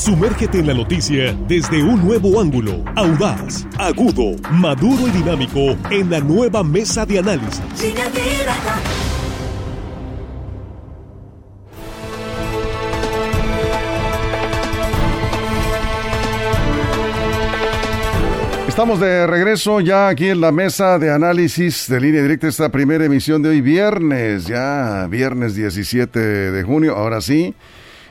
Sumérgete en la noticia desde un nuevo ángulo, audaz, agudo, maduro y dinámico en la nueva mesa de análisis. Estamos de regreso ya aquí en la mesa de análisis de línea directa, esta primera emisión de hoy, viernes, ya viernes 17 de junio, ahora sí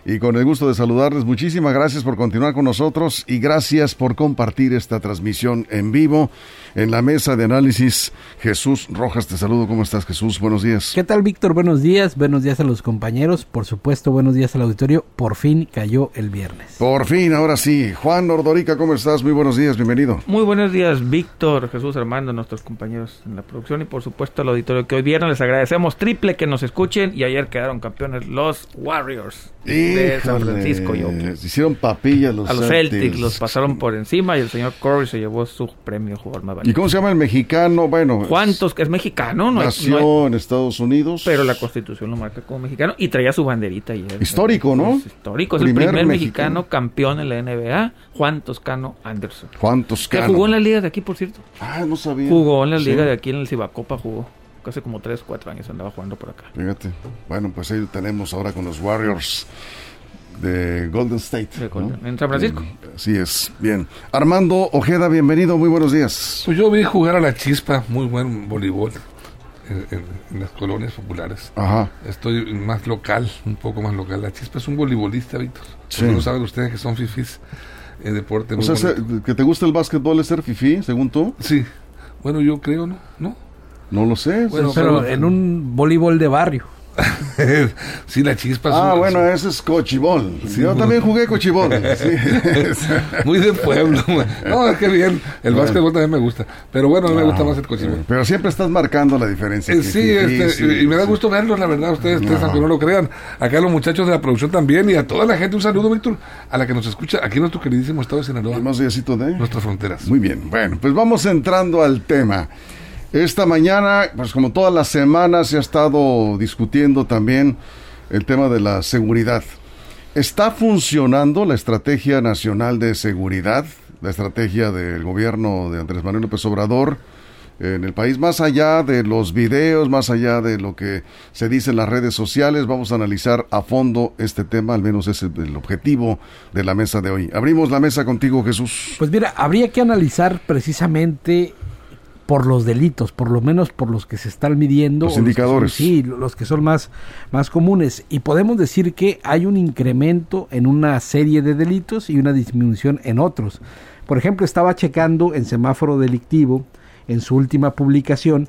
y con el gusto de saludarles. Muchísimas gracias por continuar con nosotros y gracias por compartir esta transmisión en vivo en la mesa de análisis. Jesús Rojas, te saludo. ¿Cómo estás, Jesús? Buenos días. ¿Qué tal, Víctor? Buenos días. Buenos días a los compañeros. Por supuesto, buenos días al auditorio. Por fin cayó el viernes. Por fin, ahora sí. Juan Ordorica, ¿cómo estás? Muy buenos días. Bienvenido. Muy buenos días, Víctor, Jesús Armando, nuestros compañeros en la producción y por supuesto al auditorio que hoy viernes les agradecemos triple que nos escuchen y ayer quedaron campeones los Warriors de San Francisco. Hicieron papilla los A los Celtics. los pasaron por encima y el señor Curry se llevó su premio jugador más ¿Y cómo se llama el mexicano? Bueno, ¿cuántos? Que es mexicano, no Nació en Estados Unidos. Pero la constitución lo marca como mexicano y traía su banderita ayer. Histórico, ¿no? histórico, es el primer mexicano. campeón en la NBA, Juan Toscano Anderson. Juan Toscano. Que jugó en la liga de aquí, por cierto. Ah, no sabía. Jugó en la liga de aquí en el Cibacopa, jugó hace como 3, 4 años andaba jugando por acá. Fíjate. Bueno, pues ahí tenemos ahora con los Warriors de Golden State. En San Francisco. sí es, bien. Armando Ojeda, bienvenido, muy buenos días. Pues yo vi jugar a la chispa, muy buen voleibol. En, las colonias populares. Ajá. Estoy más local, un poco más local. La Chispa es un voleibolista, Víctor. Sí. No saben ustedes que son fifís en deporte. O sea, que te gusta el básquetbol es ser fifí, según tú. Sí. Bueno, yo creo, ¿no? ¿No? No lo sé. Bueno, pero en un voleibol de barrio. sí, la chispa. Ah, bueno, ese es cochibol. Yo también jugué cochibol. Muy de pueblo. No, es que bien. El básquetbol también me gusta. Pero bueno, a mí me gusta más el cochibol. Pero siempre estás marcando la diferencia. Eh, sí, este, y me da gusto verlos, la verdad, ustedes, ustedes aunque no lo crean. Acá los muchachos de la producción también y a toda la gente un saludo, Víctor, a la que nos escucha aquí en nuestro queridísimo estado de Sinaloa. Más de nuestras fronteras. Muy bien. Bueno, pues vamos entrando al tema. Esta mañana, pues como todas las semanas, se ha estado discutiendo también el tema de la seguridad. ¿Está funcionando la Estrategia Nacional de Seguridad, la estrategia del gobierno de Andrés Manuel López Obrador en el país? Más allá de los videos, más allá de lo que se dice en las redes sociales, vamos a analizar a fondo este tema, al menos es el objetivo de la mesa de hoy. Abrimos la mesa contigo, Jesús. Pues mira, habría que analizar precisamente por los delitos, por lo menos por los que se están midiendo. Los indicadores. sí, los que son más, más comunes. Y podemos decir que hay un incremento en una serie de delitos y una disminución en otros. Por ejemplo, estaba checando en semáforo delictivo, en su última publicación,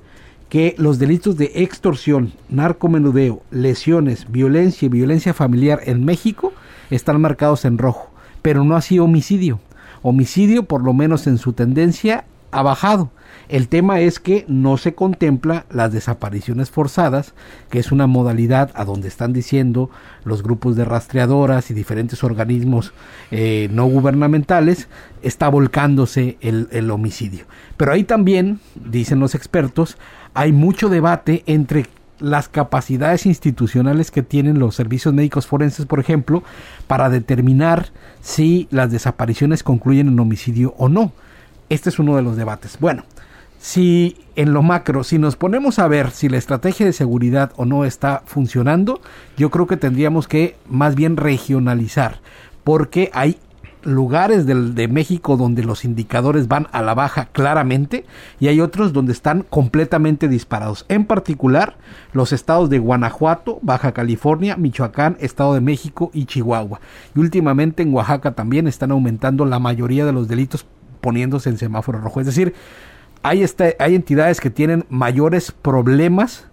que los delitos de extorsión, narcomenudeo, lesiones, violencia y violencia familiar en México están marcados en rojo, pero no así homicidio. Homicidio, por lo menos en su tendencia, ha bajado. El tema es que no se contempla las desapariciones forzadas, que es una modalidad a donde están diciendo los grupos de rastreadoras y diferentes organismos eh, no gubernamentales, está volcándose el, el homicidio. Pero ahí también, dicen los expertos, hay mucho debate entre las capacidades institucionales que tienen los servicios médicos forenses, por ejemplo, para determinar si las desapariciones concluyen en homicidio o no. Este es uno de los debates. Bueno, si en lo macro, si nos ponemos a ver si la estrategia de seguridad o no está funcionando, yo creo que tendríamos que más bien regionalizar, porque hay lugares de México donde los indicadores van a la baja claramente y hay otros donde están completamente disparados. En particular, los estados de Guanajuato, Baja California, Michoacán, Estado de México y Chihuahua. Y últimamente en Oaxaca también están aumentando la mayoría de los delitos poniéndose en semáforo rojo. Es decir, hay, este, hay entidades que tienen mayores problemas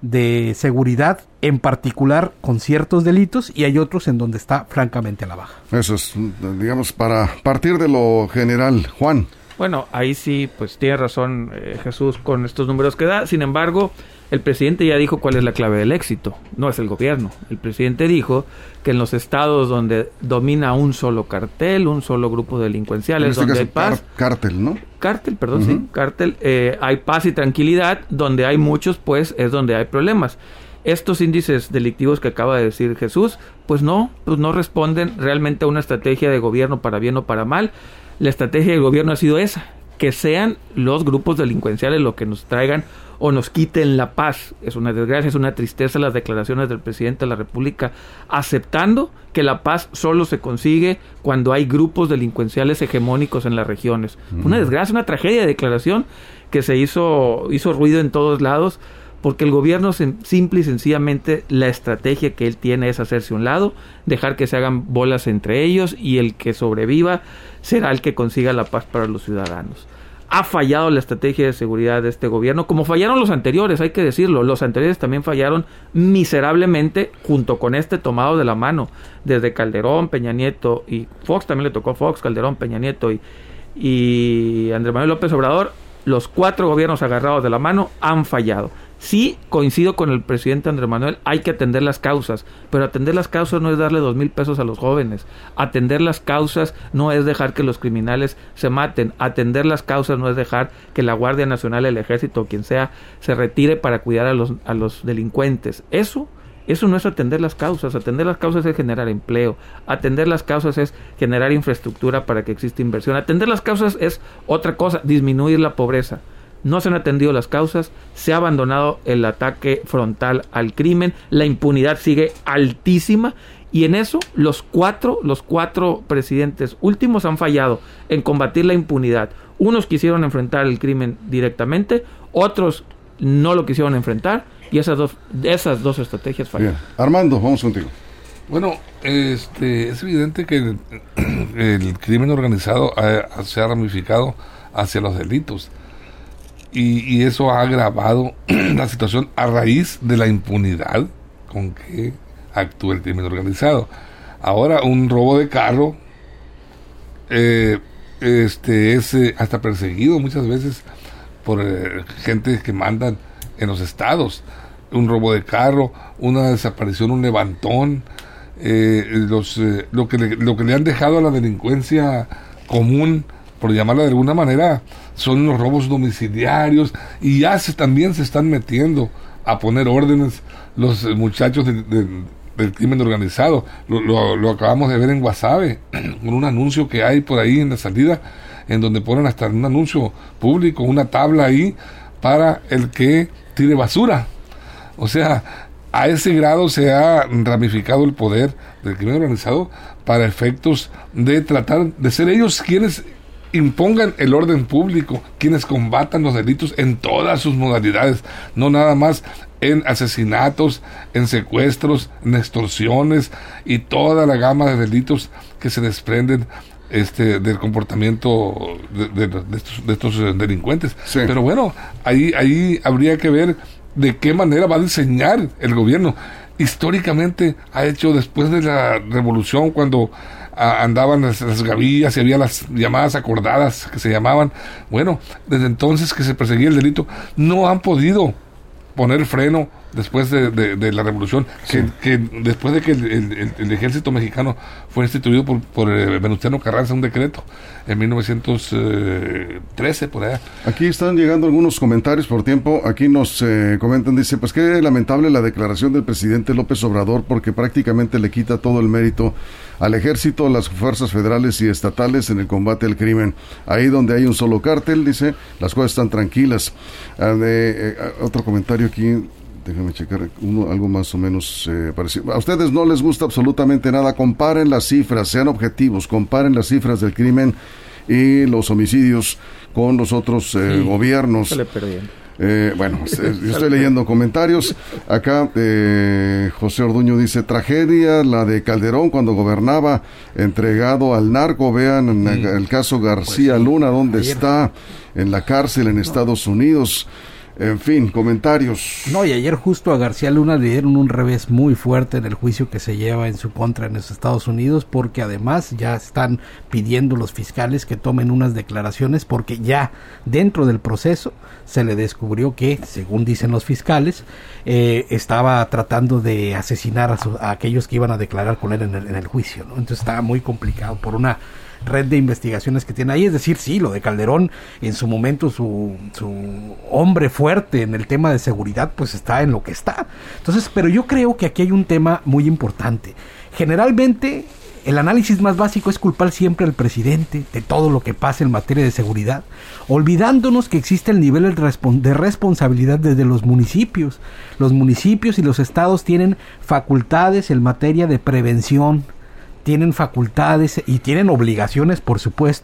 de seguridad, en particular con ciertos delitos, y hay otros en donde está francamente a la baja. Eso es, digamos, para partir de lo general. Juan. Bueno, ahí sí, pues tiene razón eh, Jesús con estos números que da. Sin embargo, el presidente ya dijo cuál es la clave del éxito, no es el gobierno. El presidente dijo que en los estados donde domina un solo cartel, un solo grupo delincuencial, este donde hay paz. cártel, ¿no? Cártel, perdón, sí, cártel, eh, hay paz y tranquilidad. Donde hay muchos, pues es donde hay problemas. Estos índices delictivos que acaba de decir Jesús, pues no, pues no responden realmente a una estrategia de gobierno para bien o para mal. La estrategia del gobierno ha sido esa, que sean los grupos delincuenciales lo que nos traigan o nos quiten la paz. Es una desgracia, es una tristeza las declaraciones del presidente de la República aceptando que la paz solo se consigue cuando hay grupos delincuenciales hegemónicos en las regiones. Una desgracia, una tragedia de declaración que se hizo, hizo ruido en todos lados porque el gobierno simple y sencillamente la estrategia que él tiene es hacerse un lado, dejar que se hagan bolas entre ellos y el que sobreviva será el que consiga la paz para los ciudadanos ha fallado la estrategia de seguridad de este gobierno, como fallaron los anteriores, hay que decirlo. Los anteriores también fallaron miserablemente junto con este tomado de la mano, desde Calderón, Peña Nieto y Fox, también le tocó Fox, Calderón, Peña Nieto y, y Andrés Manuel López Obrador. Los cuatro gobiernos agarrados de la mano han fallado. Sí, coincido con el presidente Andrés Manuel, hay que atender las causas, pero atender las causas no es darle dos mil pesos a los jóvenes. Atender las causas no es dejar que los criminales se maten. Atender las causas no es dejar que la Guardia Nacional, el Ejército o quien sea se retire para cuidar a los, a los delincuentes. Eso eso no es atender las causas. Atender las causas es generar empleo. Atender las causas es generar infraestructura para que exista inversión. Atender las causas es otra cosa, disminuir la pobreza no se han atendido las causas, se ha abandonado el ataque frontal al crimen, la impunidad sigue altísima y en eso los cuatro, los cuatro presidentes últimos han fallado en combatir la impunidad. Unos quisieron enfrentar el crimen directamente, otros no lo quisieron enfrentar y esas dos, esas dos estrategias fallaron. Armando, vamos contigo. Bueno, este, es evidente que el, crimen organizado se ha ramificado hacia los delitos y, eso ha agravado la situación a raíz de la impunidad con que actúa el crimen organizado. Ahora un robo de carro eh, este es eh, hasta perseguido muchas veces por eh, gente que mandan en los estados. Un robo de carro, una desaparición, un levantón, los, lo, que lo que le han dejado a la delincuencia común por llamarla de alguna manera, son los robos domiciliarios y ya se, también se están metiendo a poner órdenes los muchachos del crimen organizado. Lo, acabamos de ver en Guasave, con un anuncio que hay por ahí en la salida, en donde ponen hasta un anuncio público, una tabla ahí para el que tire basura. O sea, a ese grado se ha ramificado el poder del crimen organizado para efectos de tratar de ser ellos quienes impongan el orden público, quienes combatan los delitos en todas sus modalidades, no nada más en asesinatos, en secuestros, en extorsiones y toda la gama de delitos que se desprenden este del comportamiento de, estos, eh, delincuentes. Pero bueno, ahí, ahí habría que ver de qué manera va a diseñar el gobierno. Históricamente ha hecho después de la revolución, cuando andaban las, las, gavillas y había las llamadas acordadas que se llamaban. Bueno, desde entonces que se perseguía el delito, no han podido poner freno después de, la revolución, que, después de que el, ejército mexicano fue instituido por, por eh, Venustiano Carranza, un decreto en 1913, por allá. Aquí están llegando algunos comentarios por tiempo. Aquí nos eh, comentan, dice, pues qué lamentable la declaración del presidente López Obrador porque prácticamente le quita todo el mérito al ejército, a las fuerzas federales y estatales en el combate al crimen. Ahí donde hay un solo cártel, dice, las cosas están tranquilas. Ah, eh, otro comentario aquí déjame checar uno, algo más o menos eh, parecido. A ustedes no les gusta absolutamente nada. Comparen las cifras, sean objetivos, comparen las cifras del crimen y los homicidios con los otros eh, gobiernos. Eh, bueno, yo estoy leyendo comentarios. Acá José Orduño dice, tragedia la de Calderón cuando gobernaba entregado al narco. Vean el caso García pues Luna, donde está en la cárcel en Estados Unidos. En fin, comentarios. No, y ayer justo a García Luna le dieron un revés muy fuerte en el juicio que se lleva en su contra en los Estados Unidos, porque además ya están pidiendo los fiscales que tomen unas declaraciones, porque ya dentro del proceso se le descubrió que, según dicen los fiscales, eh, estaba tratando de asesinar a, aquellos que iban a declarar con él en el, en el juicio. ¿no? Entonces estaba muy complicado por una red de investigaciones que tiene ahí. Es decir, sí, lo de Calderón en su momento, su, su hombre fuerte en el tema de seguridad, pues está en lo que está. Entonces, pero yo creo que aquí hay un tema muy importante. Generalmente el análisis más básico es culpar siempre al presidente de todo lo que pasa en materia de seguridad, olvidándonos que existe el nivel de responsabilidad desde los municipios. Los municipios y los estados tienen facultades en materia de prevención, tienen facultades y tienen obligaciones, por supuesto,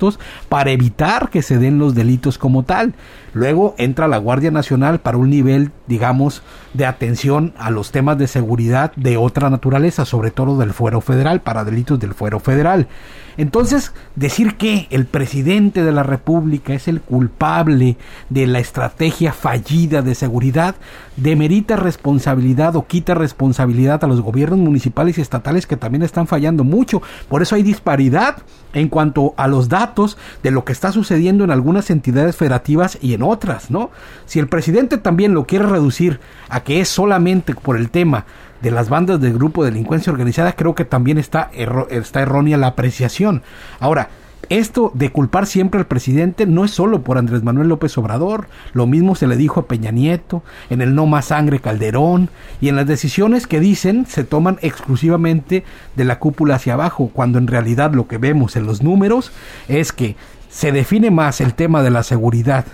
para evitar que se den los delitos como tal. Luego entra la Guardia Nacional para un nivel, digamos, de atención a los temas de seguridad de otra naturaleza, sobre todo del fuero federal, para delitos del fuero federal. Entonces, decir que el presidente de la República es el culpable de la estrategia fallida de seguridad demerita responsabilidad o quita responsabilidad a los gobiernos municipales y estatales que también están fallando mucho. Por eso hay disparidad en cuanto a los datos de lo que está sucediendo en algunas entidades federativas y en otras, ¿no? Si el presidente también lo quiere reducir a que es solamente por el tema de las bandas del grupo de delincuencia organizada, creo que también está, está errónea la apreciación. Ahora, esto de culpar siempre al presidente no es solo por Andrés Manuel López Obrador, lo mismo se le dijo a Peña Nieto, en el no más sangre Calderón, y en las decisiones que dicen se toman exclusivamente de la cúpula hacia abajo, cuando en realidad lo que vemos en los números es que se define más el tema de la seguridad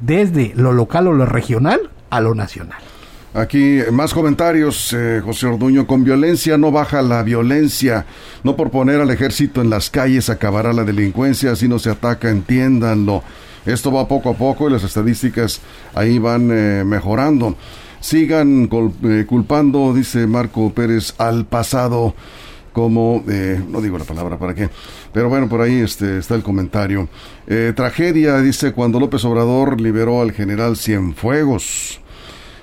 desde lo local o lo regional a lo nacional. Aquí más comentarios, eh, José Orduño. Con violencia no baja la violencia. No por poner al ejército en las calles acabará la delincuencia, si no se ataca, entiéndanlo. Esto va poco a poco y las estadísticas ahí van eh, mejorando. Sigan eh, culpando, dice Marco Pérez, al pasado como, no digo la palabra para qué, pero bueno, por ahí este, está el comentario. tragedia, dice, cuando López Obrador liberó al general Cienfuegos.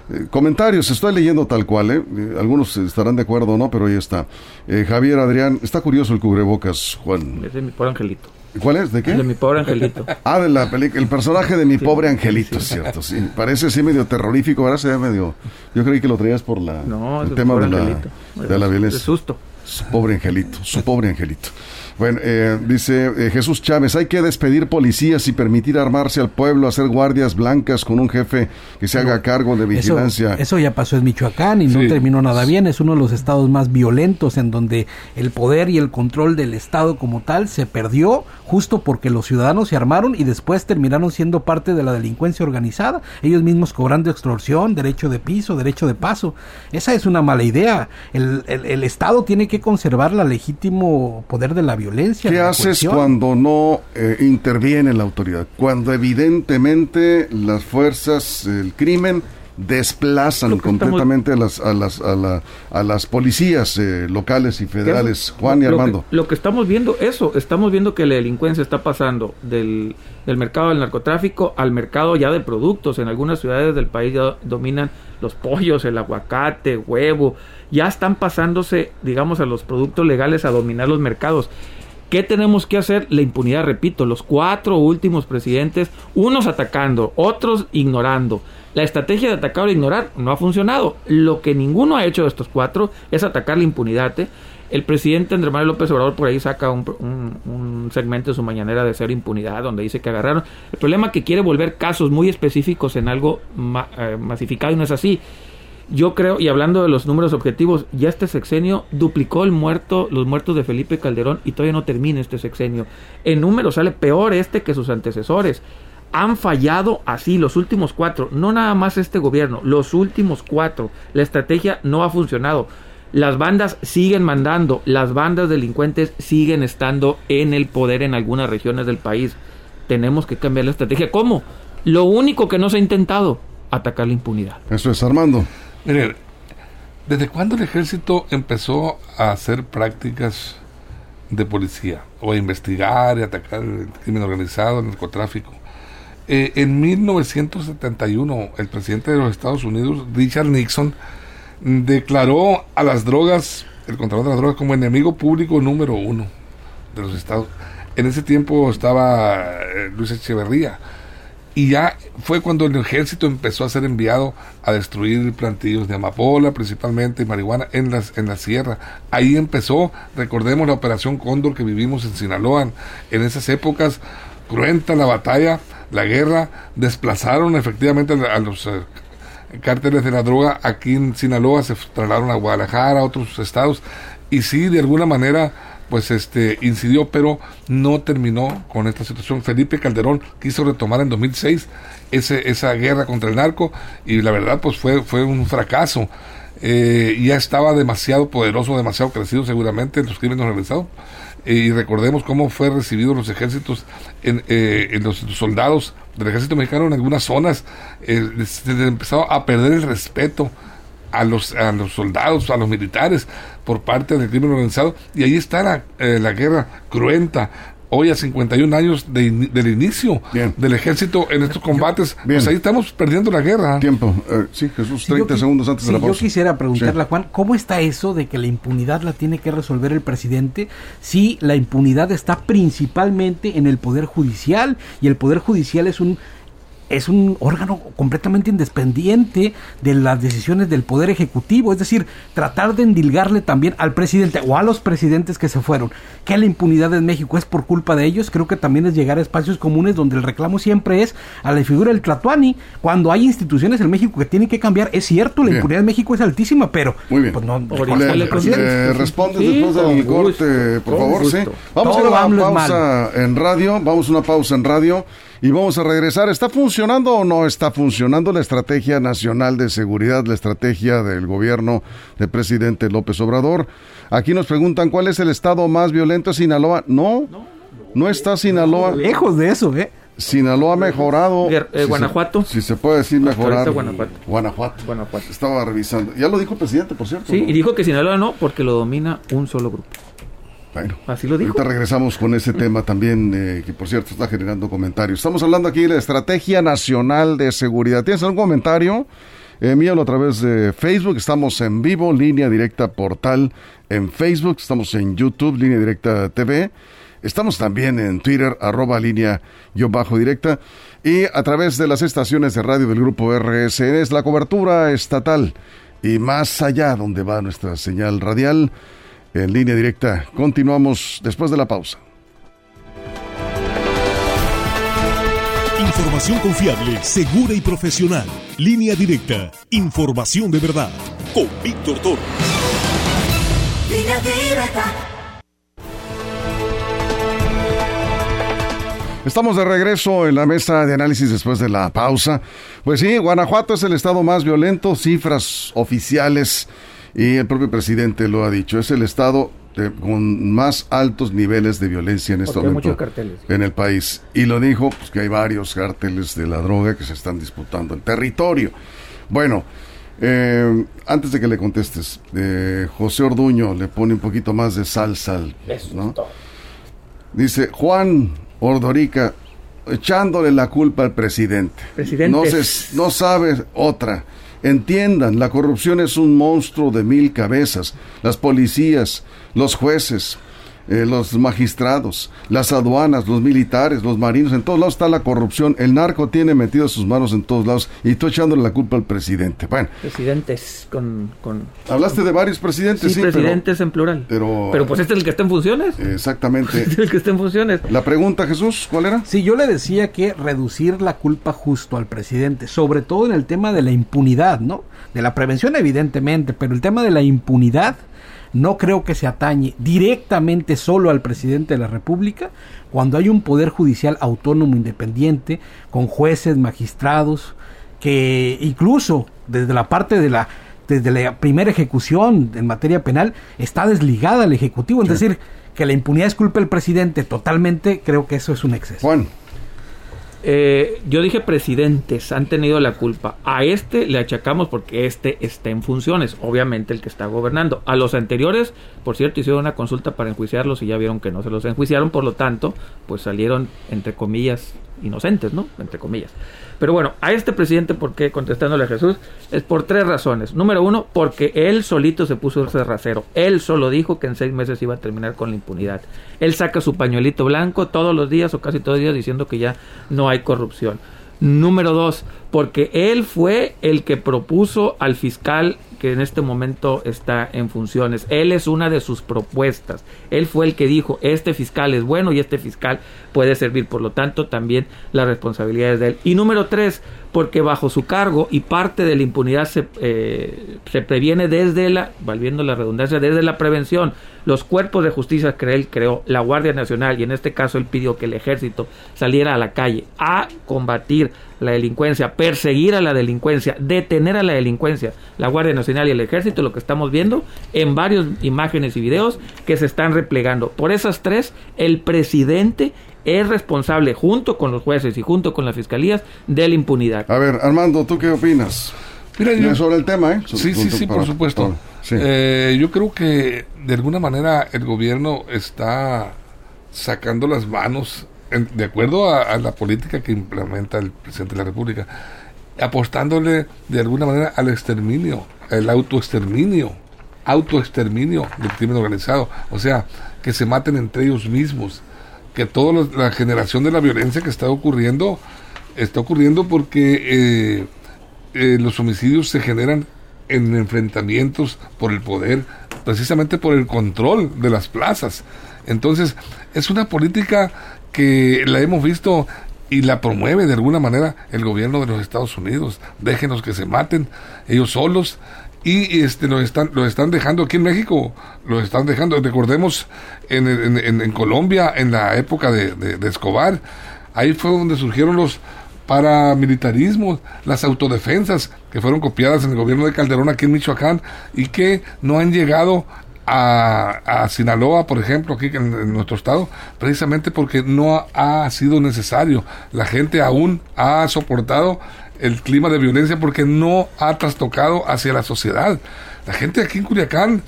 Eh, comentarios, estoy leyendo tal cual, ¿eh? ¿eh? Algunos estarán de acuerdo o no, pero ahí está. Eh, Javier Adrián, está curioso el cubrebocas, Juan. Es de mi pobre angelito. ¿Cuál es? ¿De qué? De mi pobre angelito. Ah, de la película, el personaje de mi pobre angelito, es cierto. Sí, parece así medio terrorífico, ahora se ve medio. Yo creí que lo traías por la, no, el tema de la, de la violencia. De susto. Su pobre angelito, su pobre angelito. Bueno, eh, dice eh, Jesús Chávez, hay que despedir policías y permitir armarse al pueblo, hacer guardias blancas con un jefe que se haga cargo de vigilancia. Eso, ya pasó en Michoacán y no terminó nada bien. Es uno de los estados más violentos en donde el poder y el control del Estado como tal se perdió justo porque los ciudadanos se armaron y después terminaron siendo parte de la delincuencia organizada. Ellos mismos cobrando extorsión, derecho de piso, derecho de paso. Esa es una mala idea. El, el Estado tiene que conservar la legítimo poder de la violencia ¿Qué haces cuando no eh, interviene la autoridad? Cuando evidentemente las fuerzas, el crimen, desplazan completamente a, las, a, las, a, las policías eh, locales y federales. Juan y Armando. lo que estamos viendo, eso, estamos viendo que la delincuencia está pasando del, del mercado del narcotráfico al mercado ya de productos. En algunas ciudades del país ya dominan los pollos, el aguacate, huevo. Ya están pasándose, digamos, a los productos legales a dominar los mercados. ¿Qué tenemos que hacer? La impunidad, repito, los cuatro últimos presidentes, unos atacando, otros ignorando. La estrategia de atacar o ignorar no ha funcionado. Lo que ninguno ha hecho de estos cuatro es atacar la impunidad. ¿eh? El presidente Andrés Manuel López Obrador por ahí saca un, segmento de su mañanera de ser impunidad, donde dice que agarraron. El problema es que quiere volver casos muy específicos en algo eh, masificado y no es así. Yo creo, y hablando de los números objetivos, ya este sexenio duplicó el muerto, los muertos de Felipe Calderón y todavía no termina este sexenio. En número sale peor este que sus antecesores. Han fallado así los últimos cuatro, no nada más este gobierno, los últimos cuatro. La estrategia no ha funcionado. Las bandas siguen mandando, las bandas delincuentes siguen estando en el poder en algunas regiones del país. Tenemos que cambiar la estrategia. ¿Cómo? Lo único que no se ha intentado, atacar la impunidad. Eso es Armando. Mire, ¿desde cuándo el ejército empezó a hacer prácticas de policía o a investigar y atacar el crimen organizado, el narcotráfico? Eh, en 1971, el presidente de los Estados Unidos, Richard Nixon, declaró a las drogas, el control de las drogas, como enemigo público número uno de los Estados. En ese tiempo estaba eh, Luis Echeverría Y ya fue cuando el ejército empezó a ser enviado a destruir plantillos de amapola, principalmente marihuana en, las, en la sierra. Ahí empezó, recordemos la operación Cóndor que vivimos en Sinaloa. En esas épocas, cruenta la batalla, la guerra, desplazaron efectivamente a los eh, cárteles de la droga aquí en Sinaloa, se trasladaron a Guadalajara, a otros estados, y sí, de alguna manera pues este incidió, pero no terminó con esta situación. Felipe Calderón quiso retomar en 2006 ese, esa guerra contra el narco y la verdad pues fue, fue un fracaso. Eh, ya estaba demasiado poderoso, demasiado crecido seguramente en los crímenes organizados. Eh, y recordemos cómo fue recibido los ejércitos, en, eh, los, soldados del ejército mexicano en algunas zonas. se empezó a perder el respeto a los, a los soldados, a los militares por parte del crimen organizado. Y ahí está la, eh, la guerra cruenta, hoy a 51 años del inicio del ejército en estos combates, pues ahí estamos perdiendo la guerra. Tiempo. Eh, sí, Jesús, 30 segundos antes de la pausa. Yo quisiera preguntarle a Juan, ¿cómo está eso de que la impunidad la tiene que resolver el presidente si la impunidad está principalmente en el Poder Judicial y el Poder Judicial es un es un órgano completamente independiente de las decisiones del Poder Ejecutivo, es decir, tratar de endilgarle también al presidente o a los presidentes que se fueron, que la impunidad en México es por culpa de ellos, creo que también es llegar a espacios comunes donde el reclamo siempre es a la figura del Tlatuani, cuando hay instituciones en México que tienen que cambiar, es cierto, la impunidad en México es altísima, pero Muy bien. pues no, le, responde después del corte, por favor, sí. Vamos a una pausa en radio, vamos a una pausa en radio y vamos a regresar. ¿Está funcionando o no está funcionando la estrategia nacional de seguridad, la estrategia del gobierno del presidente López Obrador? Aquí nos preguntan cuál es el estado más violento de Sinaloa. No, no está Sinaloa. Lejos de eso, ¿eh? Sinaloa ha mejorado. Eh, Guanajuato. Si se, puede decir mejorar. Guanajuato. Guanajuato. Guanajuato. Estaba revisando. Ya lo dijo el presidente, por cierto. Sí, y dijo que Sinaloa no, porque lo domina un solo grupo. Bueno, así lo dijo. Ahorita regresamos con ese tema también, eh, que por cierto está generando comentarios. Estamos hablando aquí de la Estrategia Nacional de Seguridad. ¿Tienes algún comentario? Envíalo a través de Facebook. Estamos en vivo, línea directa portal en Facebook. Estamos en YouTube, línea directa TV. Estamos también en Twitter, arroba línea yo bajo directa. Y a través de las estaciones de radio del grupo RSN es la cobertura estatal. Y más allá, donde va nuestra señal radial en línea directa. Continuamos después de la pausa. Información confiable, segura y profesional. Línea directa. Información de verdad. Con Víctor Toro. Línea directa. Estamos de regreso en la mesa de análisis después de la pausa. Pues sí, Guanajuato es el estado más violento, cifras oficiales y el propio presidente lo ha dicho, es el estado con más altos niveles de violencia en este momento en el país. Y lo dijo, pues que hay varios cárteles de la droga que se están disputando el territorio. Bueno, eh, antes de que le contestes, eh, José Orduño le pone un poquito más de salsa ¿no? Dice Juan Ordorica, echándole la culpa al presidente. No, se, no sabe otra. Entiendan, la corrupción es un monstruo de mil cabezas. Las policías, los jueces, eh, los magistrados, las aduanas, los militares, los marinos, en todos lados está la corrupción. El narco tiene metido sus manos en todos lados y tú echándole la culpa al presidente. Bueno. Presidentes con... con Hablaste de varios presidentes, sí, presidentes en plural. Pero, pero pues este es el que está en funciones. Exactamente. Este es el que está en funciones. La pregunta, Jesús, ¿cuál era? Sí, yo le decía que reducir la culpa justo al presidente, sobre todo en el tema de la impunidad, ¿no? De la prevención, evidentemente, pero el tema de la impunidad no creo que se atañe directamente solo al presidente de la República cuando hay un poder judicial autónomo independiente con jueces, magistrados que incluso desde la parte de la desde la primera ejecución en materia penal está desligada al ejecutivo, es decir, que la impunidad es culpa del presidente totalmente, creo que eso es un exceso. Juan. Eh, yo dije presidentes han tenido la culpa. A este le achacamos porque este está en funciones, obviamente el que está gobernando. A los anteriores, por cierto, hicieron una consulta para enjuiciarlos y ya vieron que no se los enjuiciaron, por lo tanto, pues salieron entre comillas inocentes, ¿no? Entre comillas. Pero bueno, a este presidente, ¿por qué? Contestándole a Jesús, es por tres razones. Número uno, porque él solito se puso ese rasero. Él solo dijo que en seis meses iba a terminar con la impunidad. Él saca su pañuelito blanco todos los días o casi todos los días diciendo que ya no hay corrupción. Número dos, porque él fue el que propuso al fiscal que en este momento está en funciones. Él es una de sus propuestas. Él fue el que dijo, este fiscal es bueno y este fiscal puede servir. Por lo tanto, también la responsabilidad es de él. Y número tres, porque bajo su cargo y parte de la impunidad se, eh, se previene desde la, volviendo la redundancia, desde la prevención. Los cuerpos de justicia que él creó, la Guardia Nacional, y en este caso él pidió que el ejército saliera a la calle a combatir la delincuencia, perseguir a la delincuencia, detener a la delincuencia, la Guardia Nacional y el Ejército, lo que estamos viendo en varias imágenes y videos que se están replegando. Por esas tres, el presidente es responsable, junto con los jueces y junto con las fiscalías, de la impunidad. A ver, Armando, ¿tú qué opinas? Mira, yo, sobre el tema, ¿eh? Sí, sí, sí, por supuesto. Eh, yo creo que de alguna manera el gobierno está sacando las manos de acuerdo a, la política que implementa el presidente de la República, apostándole de alguna manera al exterminio, el autoexterminio, autoexterminio del crimen organizado, o sea, que se maten entre ellos mismos, que toda la generación de la violencia que está ocurriendo, está ocurriendo porque eh, eh, los homicidios se generan en enfrentamientos por el poder, precisamente por el control de las plazas. Entonces, es una política que la hemos visto y la promueve de alguna manera el gobierno de los Estados Unidos. Déjenos que se maten ellos solos y este lo están lo están dejando aquí en México lo están dejando recordemos en, Colombia en la época de, Escobar ahí fue donde surgieron los paramilitarismos las autodefensas que fueron copiadas en el gobierno de Calderón aquí en Michoacán y que no han llegado a, Sinaloa, por ejemplo, aquí en, nuestro estado, precisamente porque no ha, sido necesario. La gente aún ha soportado el clima de violencia porque no ha trastocado hacia la sociedad. La gente aquí en Culiacán,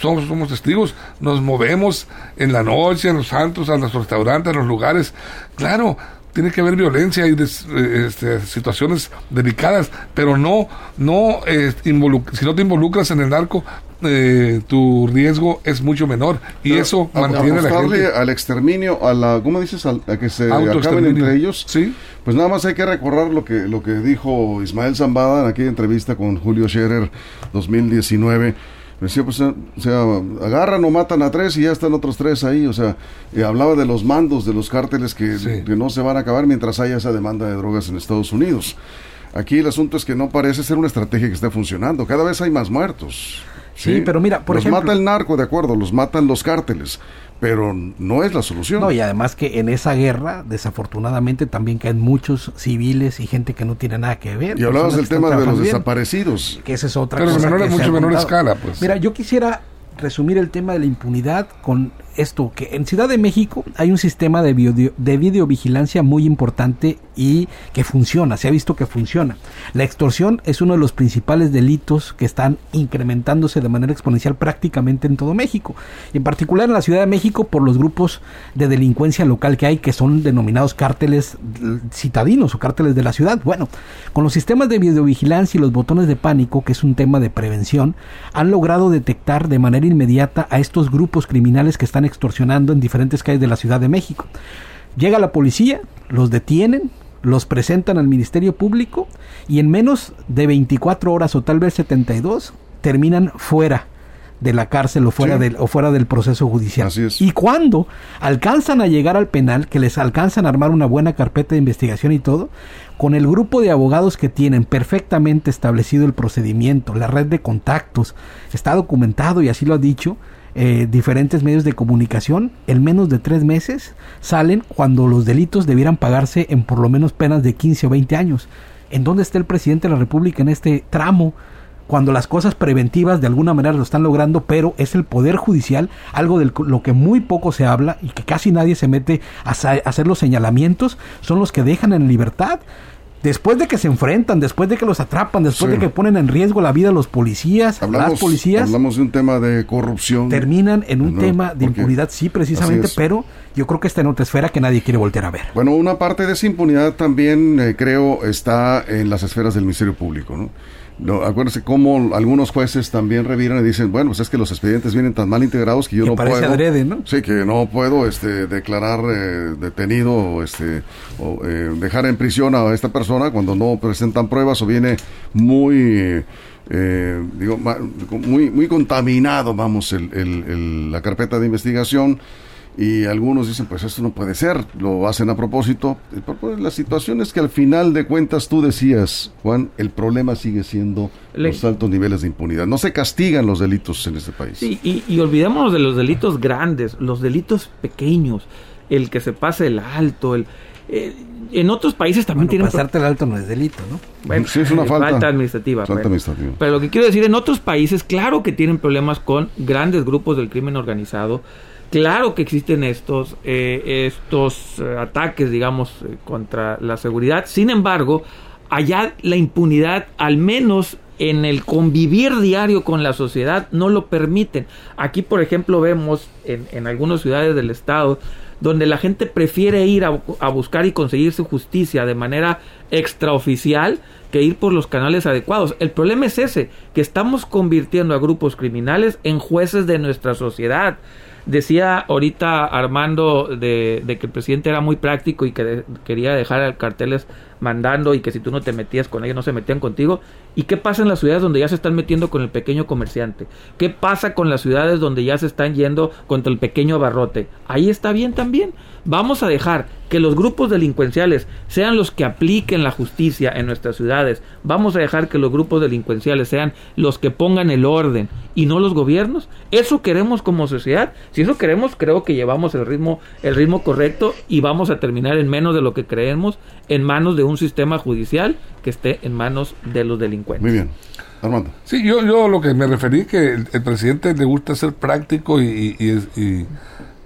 somos, somos testigos, nos movemos en la noche, en los santos, a los restaurantes, a los lugares. Claro, tiene que haber violencia y eh, este, situaciones delicadas, pero no, no eh, si no te involucras en el narco, eh, tu riesgo es mucho menor y eso mantiene a la gente al exterminio, a la, ¿cómo dices? A, que se acaben entre ellos. Sí. Pues nada más hay que recordar lo que lo que dijo Ismael Zambada en aquella entrevista con Julio Scherer 2019 Decía, pues, o sea, agarran o matan a tres y ya están otros tres ahí. O sea, hablaba de los mandos de los cárteles que, que, no se van a acabar mientras haya esa demanda de drogas en Estados Unidos. Aquí el asunto es que no parece ser una estrategia que esté funcionando. Cada vez hay más muertos. Sí, pero mira, por los mata el narco, de acuerdo, los matan los cárteles, pero no es la solución. No, y además que en esa guerra, desafortunadamente, también caen muchos civiles y gente que no tiene nada que ver. Y hablabas del tema de los desaparecidos. Que esa es otra cosa. Pero en mucho menor escala, pues. Mira, yo quisiera resumir el tema de la impunidad con esto, que en Ciudad de México hay un sistema de, video, de videovigilancia muy importante y que funciona, se ha visto que funciona. La extorsión es uno de los principales delitos que están incrementándose de manera exponencial prácticamente en todo México, en particular en la Ciudad de México por los grupos de delincuencia local que hay que son denominados cárteles citadinos o cárteles de la ciudad. Bueno, con los sistemas de videovigilancia y los botones de pánico, que es un tema de prevención, han logrado detectar de manera inmediata a estos grupos criminales que están extorsionando en diferentes calles de la Ciudad de México. Llega la policía, los detienen, los presentan al Ministerio Público y en menos de 24 horas o tal vez 72 terminan fuera de la cárcel o fuera, del, o fuera del proceso judicial. Y cuando alcanzan a llegar al penal, que les alcanzan a armar una buena carpeta de investigación y todo, con el grupo de abogados que tienen perfectamente establecido el procedimiento, la red de contactos, está documentado y así lo ha dicho, eh, diferentes medios de comunicación, en menos de tres meses salen cuando los delitos debieran pagarse en por lo menos penas de 15 o 20 años. ¿En dónde está el presidente de la República en este tramo? Cuando las cosas preventivas de alguna manera lo están logrando, pero es el Poder Judicial, algo de lo que muy poco se habla y que casi nadie se mete a hacer los señalamientos, son los que dejan en libertad después de que se enfrentan, después de que los atrapan, después de que ponen en riesgo la vida de los policías, las policías. Hablamos de un tema de corrupción. Terminan en un tema de impunidad, sí, precisamente, pero yo creo que está en otra esfera que nadie quiere voltear a ver. Bueno, una parte de esa impunidad también, eh, creo, está en las esferas del Ministerio Público, ¿no? No, acuérdense cómo algunos jueces también reviran y dicen, bueno, pues es que los expedientes vienen tan mal integrados que yo Que no parece puedo. adrede, ¿no? Sí, que no puedo este, declarar eh, detenido o, este, o eh, dejar en prisión a esta persona cuando no presentan pruebas o viene muy, eh, digo, muy, muy contaminado, vamos, el- el- el- la carpeta de investigación. Y algunos dicen, pues esto no puede ser, lo hacen a propósito. Por- por- La situación es que al final de cuentas tú decías, Juan, el problema sigue siendo Le- los altos niveles de impunidad. No se castigan los delitos en este país. Sí, y, y olvidémonos de los delitos grandes, los delitos pequeños, el que se pase el alto, el... eh, en otros países también Bueno, tienen... pasarte el alto no es delito, ¿no? Bueno, Sí, es una eh, falta. administrativa. Falta bueno. administrativa. Pero lo que quiero decir, en otros países, claro que tienen problemas con grandes grupos del crimen organizado. Claro que existen estos, eh, estos eh, ataques, digamos, eh, contra la seguridad. Sin embargo, allá la impunidad, al menos en el convivir diario con la sociedad, no lo permiten. Aquí, por ejemplo, vemos en, en algunas ciudades del estado donde la gente prefiere ir a, a buscar y conseguir su justicia de manera extraoficial que ir por los canales adecuados. El problema es ese, que estamos convirtiendo a grupos criminales en jueces de nuestra sociedad. Decía ahorita Armando de, de que el presidente era muy práctico y que quería dejar carteles mandando y que si tú no te metías con ellos no se metían contigo. ¿Y qué pasa en las ciudades donde ya se están metiendo con el pequeño comerciante? ¿Qué pasa con las ciudades donde ya se están yendo contra el pequeño abarrote? Ahí está bien también. Vamos a dejar que los grupos delincuenciales sean los que apliquen la justicia en nuestras ciudades. Vamos a dejar que los grupos delincuenciales sean los que pongan el orden y no los gobiernos. Eso queremos como sociedad. Si eso queremos, creo que llevamos el ritmo el ritmo correcto y vamos a terminar en menos de lo que creemos en manos de un sistema judicial que esté en manos de los delincuentes. Muy bien. Armando. Sí, yo, yo lo que me referí que el, el presidente le gusta ser práctico y, y, y- y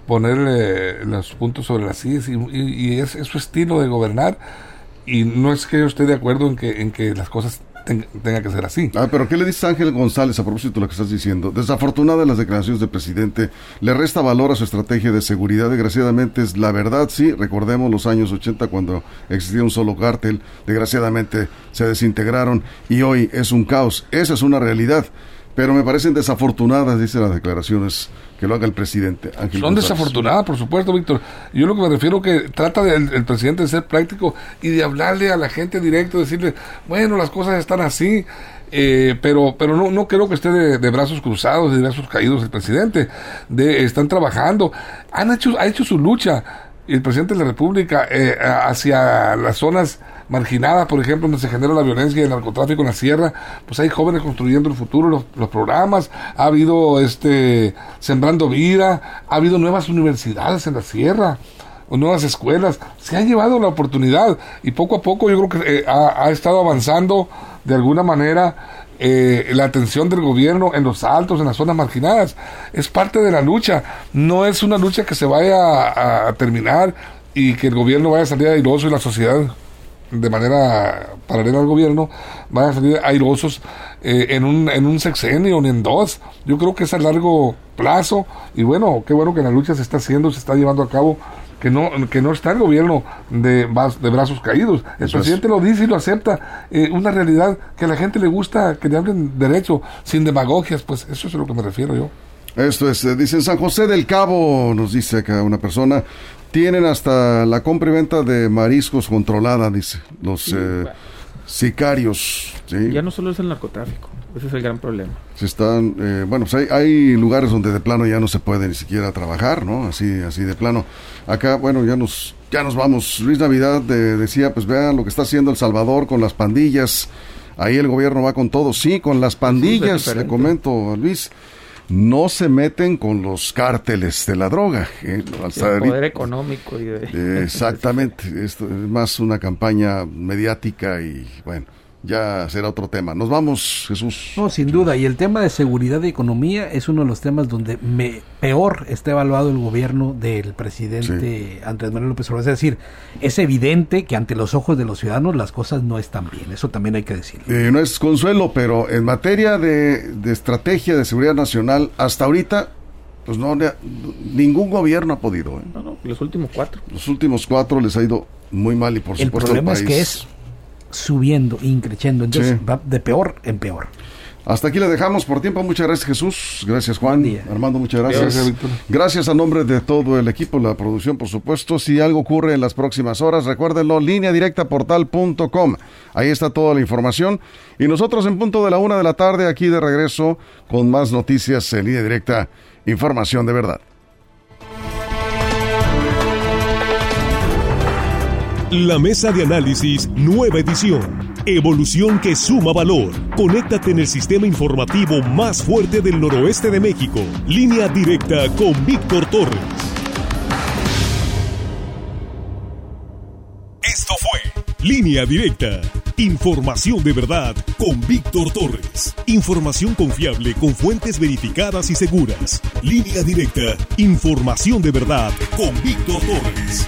ponerle los puntos sobre las sillas y, y- y es, es su estilo de gobernar y no es que yo esté de acuerdo en que, en que las cosas ten- tengan que ser así. Ah, pero ¿qué le dices a Ángel González a propósito de lo que estás diciendo? Desafortunadas las declaraciones del presidente, le resta valor a su estrategia de seguridad. Desgraciadamente es la verdad, sí. Recordemos los años 80 cuando existía un solo cártel. Desgraciadamente se desintegraron y hoy es un caos. Esa es una realidad. Pero me parecen desafortunadas, dice las declaraciones que lo haga el presidente. Ángel Son González. desafortunadas, por supuesto, Víctor. Yo lo que me refiero que trata del el presidente de ser práctico y de hablarle a la gente directo, decirle, bueno, las cosas están así, eh, pero pero no, no creo que esté de, de brazos cruzados, de brazos caídos el presidente. De, están trabajando, han hecho, ha hecho su lucha el presidente de la República eh, hacia las zonas marginadas, por ejemplo, donde se genera la violencia y el narcotráfico en la sierra, pues hay jóvenes construyendo el futuro, los, programas, ha habido este sembrando vida, ha habido nuevas universidades en la sierra, o nuevas escuelas, se ha llevado la oportunidad y poco a poco yo creo que eh, ha, ha estado avanzando de alguna manera eh, la atención del gobierno en los altos, en las zonas marginadas. Es parte de la lucha. No es una lucha que se vaya a, a terminar y que el gobierno vaya a salir airoso y la sociedad de manera paralela al gobierno vaya a salir airosos eh, en, un, en un sexenio ni en dos. Yo creo que es a largo plazo y bueno, qué bueno que la lucha se está haciendo, se está llevando a cabo que no, que no está el gobierno de, de brazos caídos. El presidente lo dice y lo acepta. Eh, una realidad que a la gente le gusta que le hablen derecho, sin demagogias, pues eso es a lo que me refiero yo. Esto es, eh, dice en San José del Cabo, nos dice acá una persona, tienen hasta la compra y venta de mariscos controlada, dice, los eh, sicarios, ¿sí? Ya no solo es el narcotráfico, ese es el gran problema. Se están, eh, bueno, pues hay, hay lugares donde de plano ya no se puede ni siquiera trabajar, ¿no? Así, así de plano. Acá, bueno, ya nos, ya nos vamos. Luis Navidad eh, decía, pues vean lo que está haciendo El Salvador con las pandillas. Ahí el gobierno va con todo. Sí, con las pandillas, le diferente. comento Luis. No se meten con los cárteles de la droga. eh, el poder económico y de... eh, Exactamente, esto es más una campaña mediática y bueno, ya será otro tema. Nos vamos, Jesús. No, sin duda. Y el tema de seguridad y economía es uno de los temas donde me, peor está evaluado el gobierno del presidente Andrés Manuel López Obrador. Es decir, es evidente que ante los ojos de los ciudadanos las cosas no están bien. Eso también hay que decirlo. Eh, no es consuelo, pero en materia de, de estrategia de seguridad nacional, hasta ahorita, pues no, ningún gobierno ha podido. ¿eh? No, no, los últimos cuatro. Los últimos cuatro les ha ido muy mal y por El supuesto problema al es que es subiendo, increciendo. Entonces va de peor en peor. Hasta aquí le dejamos por tiempo. Muchas gracias Jesús. Gracias Juan. Armando, muchas gracias. Gracias, gracias, a nombre de todo el equipo, la producción, por supuesto. Si algo ocurre en las próximas horas, recuérdenlo, línea directa portal.com. Ahí está toda la información. Y nosotros en punto de la una de la tarde, aquí de regreso, con más noticias en línea directa. Información de verdad. La mesa de análisis, nueva edición. Evolución que suma valor. Conéctate en el sistema informativo más fuerte del noroeste de México. Línea directa con Víctor Torres. Esto fue Línea directa. Información de verdad con Víctor Torres. Información confiable con fuentes verificadas y seguras. Línea directa. Información de verdad con Víctor Torres.